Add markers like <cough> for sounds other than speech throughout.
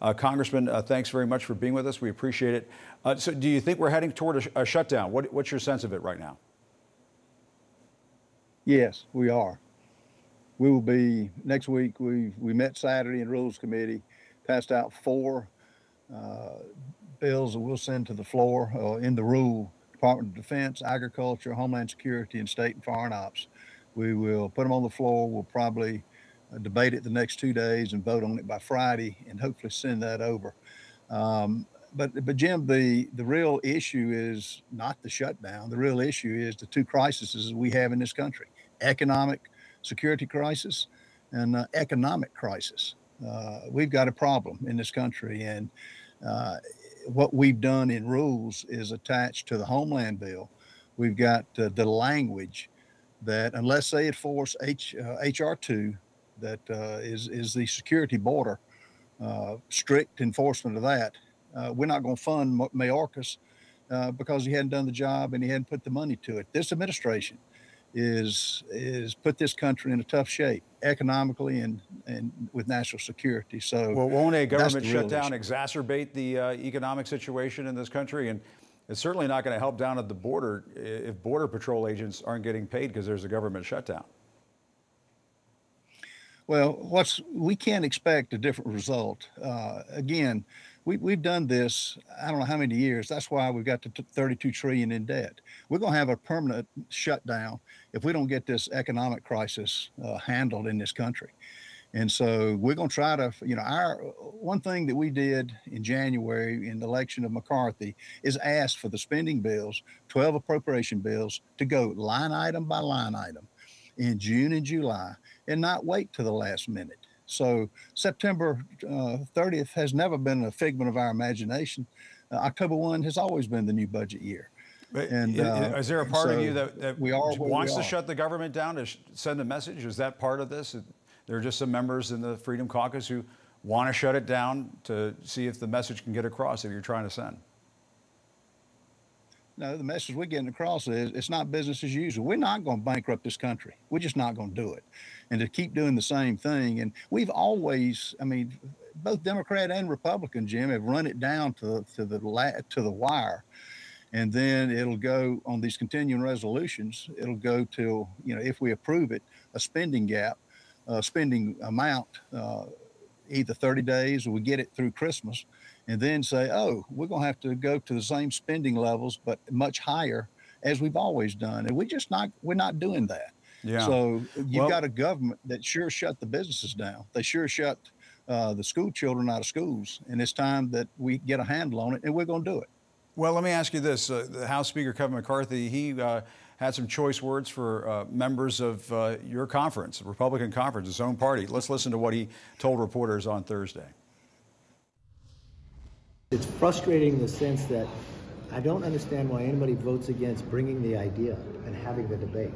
Uh, Congressman, uh, thanks very much for being with us. We appreciate it. Uh, so, do you think we're heading toward a, sh- a shutdown? What, what's your sense of it right now? Yes, we are. We will be next week. We we met Saturday in Rules Committee, passed out four uh, bills that we'll send to the floor uh, in the rule Department of Defense, Agriculture, Homeland Security, and State and Foreign Ops. We will put them on the floor. We'll probably debate it the next two days and vote on it by Friday, and hopefully send that over. Um, but but Jim, the the real issue is not the shutdown. The real issue is the two crises we have in this country: economic security crisis and uh, economic crisis. Uh, we've got a problem in this country, and uh, what we've done in rules is attached to the Homeland Bill. We've got uh, the language that unless they enforce H, HR uh, two, that uh, is is the security border, strict enforcement of that, we're not going to fund Mayorkas because he hadn't done the job and he hadn't put the money to it. This administration is is put this country in a tough shape economically and and with national security. So, well, won't a government shutdown exacerbate the uh, economic situation in this country? And it's certainly not going to help down at the border if border patrol agents aren't getting paid because there's a government shutdown. Well, what's we can't expect a different result. Uh, again, we, we've done this, I don't know how many years. That's why we've got to 32 trillion in debt. We're going to have a permanent shutdown if we don't get this economic crisis uh, handled in this country. And so we're going to try to, you know, our one thing that we did in January in the election of McCarthy is ask for the spending bills, 12 appropriation bills, to go line item by line item in June and July and not wait to the last minute. So September uh, 30th has never been a figment of our imagination. Uh, October 1 has always been the new budget year. And uh, is there a part so of you that, that we are wants we to shut the government down to send a message? Is that part of this? There are just some members in the Freedom Caucus who want to shut it down to see if the message can get across that you're trying to send. No, the message we're getting across is it's not business as usual. We're not going to bankrupt this country. We're just not going to do it. And to keep doing the same thing. And we've always, I mean, both Democrat and Republican, Jim, have run it down to, to the to the wire. And then it'll go on these continuing resolutions. It'll go to, you know, if we approve it, a spending gap, a spending amount, uh, either 30 days or we get it through Christmas and then say, oh, we're going to have to go to the same spending levels, but much higher as we've always done. And we just not, we're not doing that. Yeah. So you've well, got a government that sure shut the businesses down. They sure shut uh, the school children out of schools. And it's time that we get a handle on it, and we're going to do it. Well, let me ask you this. Uh, the House Speaker Kevin McCarthy, he uh, had some choice words for uh, members of uh, your conference, the Republican conference, his own party. Let's listen to what he told reporters on Thursday. It's frustrating in the sense that I don't understand why anybody votes against bringing the idea and having the debate.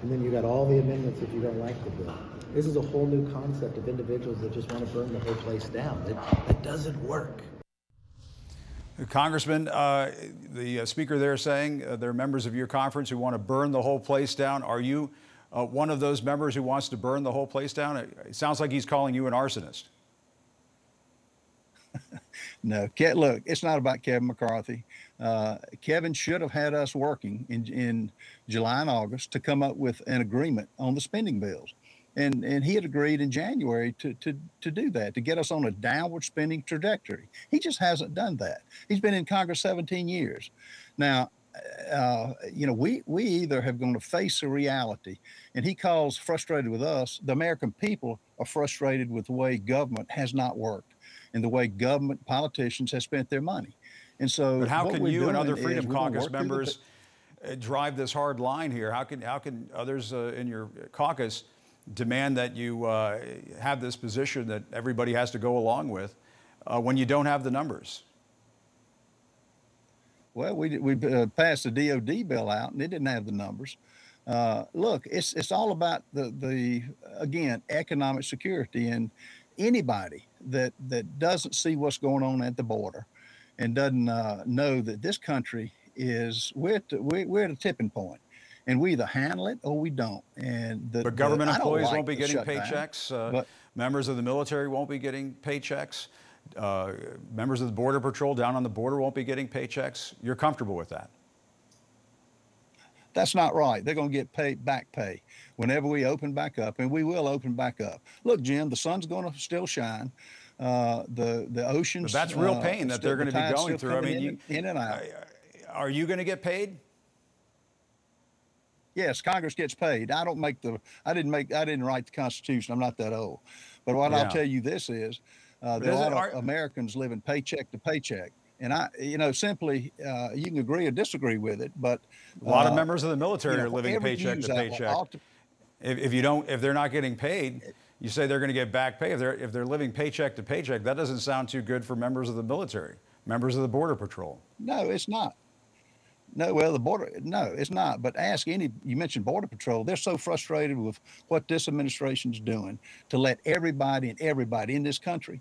And then you got all the amendments if you don't like the bill. This is a whole new concept of individuals that just want to burn the whole place down. It doesn't work. Congressman, uh, the uh, speaker there saying uh, there are members of your conference who want to burn the whole place down. Are you uh, one of those members who wants to burn the whole place down? It sounds like he's calling you an arsonist. <laughs> no, look, it's not about Kevin McCarthy. Uh, Kevin should have had us working in, in July and August to come up with an agreement on the spending bills. And, and he had agreed in January to, to, to do that, to get us on a downward spending trajectory. He just hasn't done that. He's been in Congress 17 years. Now, uh, you know, we, we either have going to face a reality, and he calls frustrated with us. The American people are frustrated with the way government has not worked and the way government politicians have spent their money. And so, but how can you and other Freedom Caucus members the, uh, drive this hard line here? How can how can others uh, in your caucus demand that you uh, have this position that everybody has to go along with uh, when you don't have the numbers? Well, we we uh, passed the DoD bill out, and it didn't have the numbers. Uh, look, it's it's all about the the again economic security and anybody that that doesn't see what's going on at the border and doesn't uh, know that this country is we're at, the, we're, at a tipping point and we either handle it or we don't and the, but government the, employees like won't be getting paychecks uh, but, members of the military won't be getting paychecks Uh, members of the Border Patrol down on the border won't be getting paychecks. You're comfortable with that? That's not right. They're going to get paid back pay whenever we open back up, and we will open back up. Look, Jim, the sun's going to still shine. Uh, the the oceans. But that's real uh, pain that they're going the to be going through. I mean, in, you, in and out. are you going to get paid? Yes, Congress gets paid. I don't make the. I didn't make. I didn't write the Constitution. I'm not that old. But what Yeah. I'll tell you this is, uh, there are a lot of Americans living paycheck to paycheck, and I, you know, simply uh, you can agree or disagree with it, but A lot of uh, members of the military you know, are living paycheck to paycheck. If, if you don't, if they're not getting paid, you say they're going to get back pay. If they're if they're living paycheck to paycheck, that doesn't sound too good for members of the military, members of the border patrol. No, it's not. No, well, the border, no, it's not. But ask any, you mentioned Border Patrol. They're so frustrated with what this administration's doing to let everybody and everybody in this country.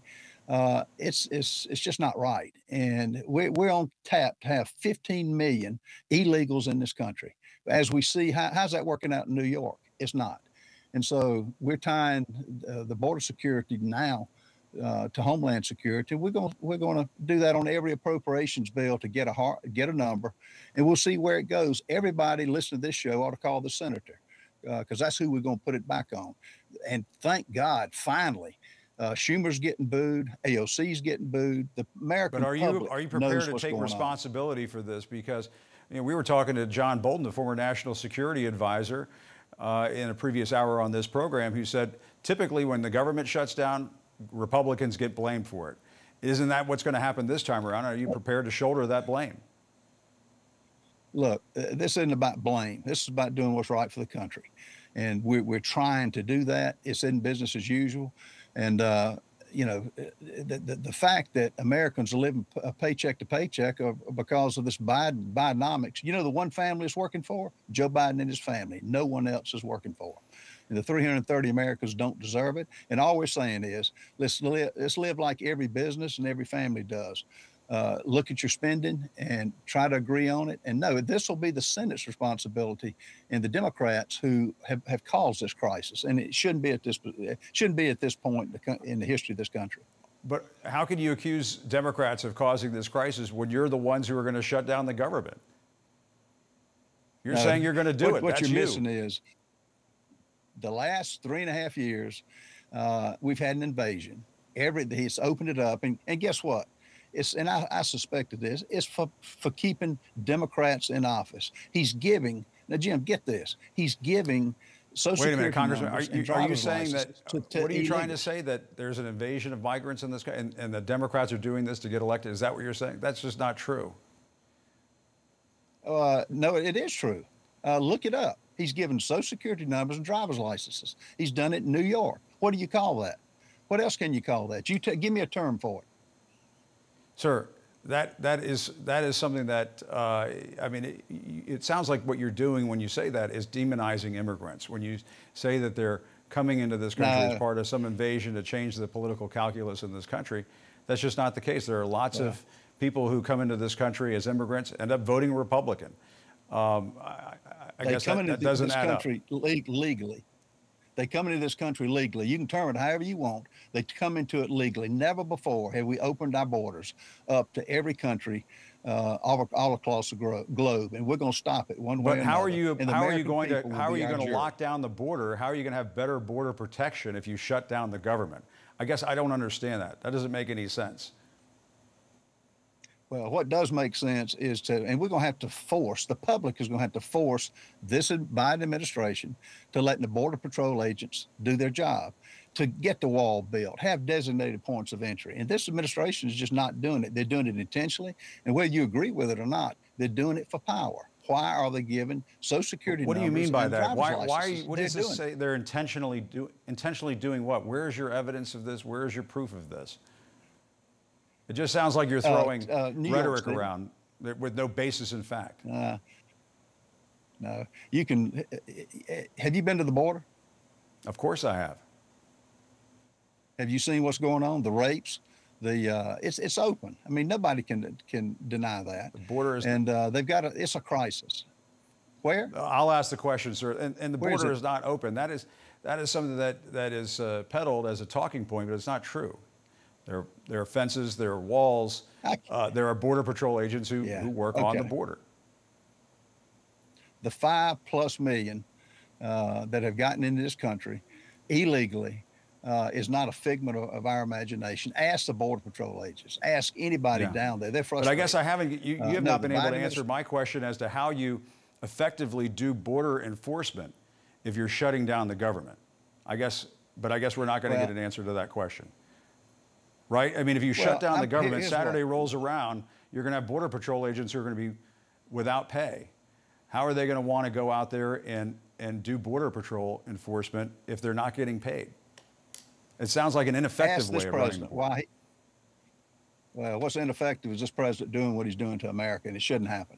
Uh, it's, it's, it's just not right. And we're, we're on tap to have 15 million illegals in this country. As we see, how, how's that working out in New York? It's not. And so we're tying uh, the border security now uh, to Homeland Security. We're going we're going to do that on every appropriations bill to get a har get a number, and we'll see where it goes. Everybody listening to this show ought to call the senator because that's who we're going to put it back on. And thank God, finally, uh, Schumer's getting booed, AOC's getting booed. The American But are you are you prepared to take going on. responsibility for this? Because you know, we were talking to John Bolton, the former national security advisor, uh, in a previous hour on this program, who said typically when the government shuts down, Republicans get blamed for it. Isn't that what's going to happen this time around? Are you prepared to shoulder that blame? look, uh, this isn't about blame. This is about doing what's right for the country. And we're, we're trying to do that. It's in business as usual. And, uh, you know, uh, the, the, the fact that Americans are living uh, paycheck to paycheck because of this Biden, Bidenomics. You know, the one family is working for Joe Biden and his family. No one else is working for. And the 330 Americans don't deserve it. And all we're saying is let's live, let's live like every business and every family does uh, look at your spending and try to agree on it. And no, this will be the Senate's responsibility and the Democrats who have, have caused this crisis. And it shouldn't be at this shouldn't be at this point in the, in the history of this country. But how can you accuse Democrats of causing this crisis when you're the ones who are going to shut down the government? You're No, saying you're going to do what, it. What That's you're you. missing is the last three and a half years, uh, we've had an invasion. Every he's opened it up, and, and guess what? It's and I, I suspected this. It's for for keeping Democrats in office. He's giving now, Jim. Get this. He's giving. Social Wait a minute, Congressman. Are you, are you saying that? to- to what are you trying to say that there's an invasion of migrants in this country, and, and the Democrats are doing this to get elected? Is that what you're saying? That's just not true. Uh, no, it is true. Uh, look it up. He's given Social Security numbers and driver's licenses. He's done it in New York. What do you call that? What else can you call that? You t- give me a term for it. Sir, that, that, is, that is something that, uh, I mean, it, it sounds like what you're doing when you say that is demonizing immigrants. When you say that they're coming into this country as part of some invasion to change the political calculus in this country, that's just not the case. There are lots of people who come into this country as immigrants end up voting Republican. Um, I, I, guess come that, into that doesn't this add up. country le- legally. They come into this country legally. You can term it however you want. They come into it legally. Never before have we opened our borders up to every country uh, all, all across the globe, and we're going to stop it one way. But or how are another. you? And How are you going to? How are you going to lock down the border? How are you going to have better border protection if you shut down the government? I guess I don't understand that. That doesn't make any sense. Well, what does make sense is to, and we're going to have to force, the public is going to have to force this Biden administration to letting the Border Patrol agents do their job, to get the wall built, have designated points of entry. And this administration is just not doing it. They're doing it intentionally. And whether you agree with it or not, they're doing it for power. Why are they giving Social Security What do you mean by that? Why? Why? Are you, what does it. say? They're intentionally do, intentionally doing what? Where is your evidence of this? Where is your proof of this? It just sounds like you're throwing uh, York rhetoric around with no basis in fact. Uh, no, you can. Have you been to the border? Of course, I have. Have you seen what's going on? The rapes, the uh, it's it's open. I mean, nobody can can deny that. The border is. And uh, they've got a. It's a crisis. Where? I'll ask the question, sir. And, and the Where is border is not open. That is that is something that that is uh, peddled as a talking point, but it's not true. There, there are fences, there are walls, uh, there are Border Patrol agents who, Yeah, who work on the border. the five plus million uh, that have gotten into this country illegally uh, is not a figment of, of our imagination. Ask the Border Patrol agents. Ask anybody Yeah. down there. They're frustrated. But. I guess I haven't, you, you Uh, have no, not the been able to answer my question as to how you effectively do border enforcement if you're shutting down the government. I guess, but I guess we're not going to Well- get an answer to that question. Right? I mean, if you Well, shut down the I'm- government, here's what- Saturday rolls around, you're going to have Border Patrol agents who are going to be without pay. How are they going to want to go out there and, and do Border Patrol enforcement if they're not getting paid? It sounds like an ineffective way of running president why. He, well, what's ineffective is this president doing what he's doing to America, and it shouldn't happen.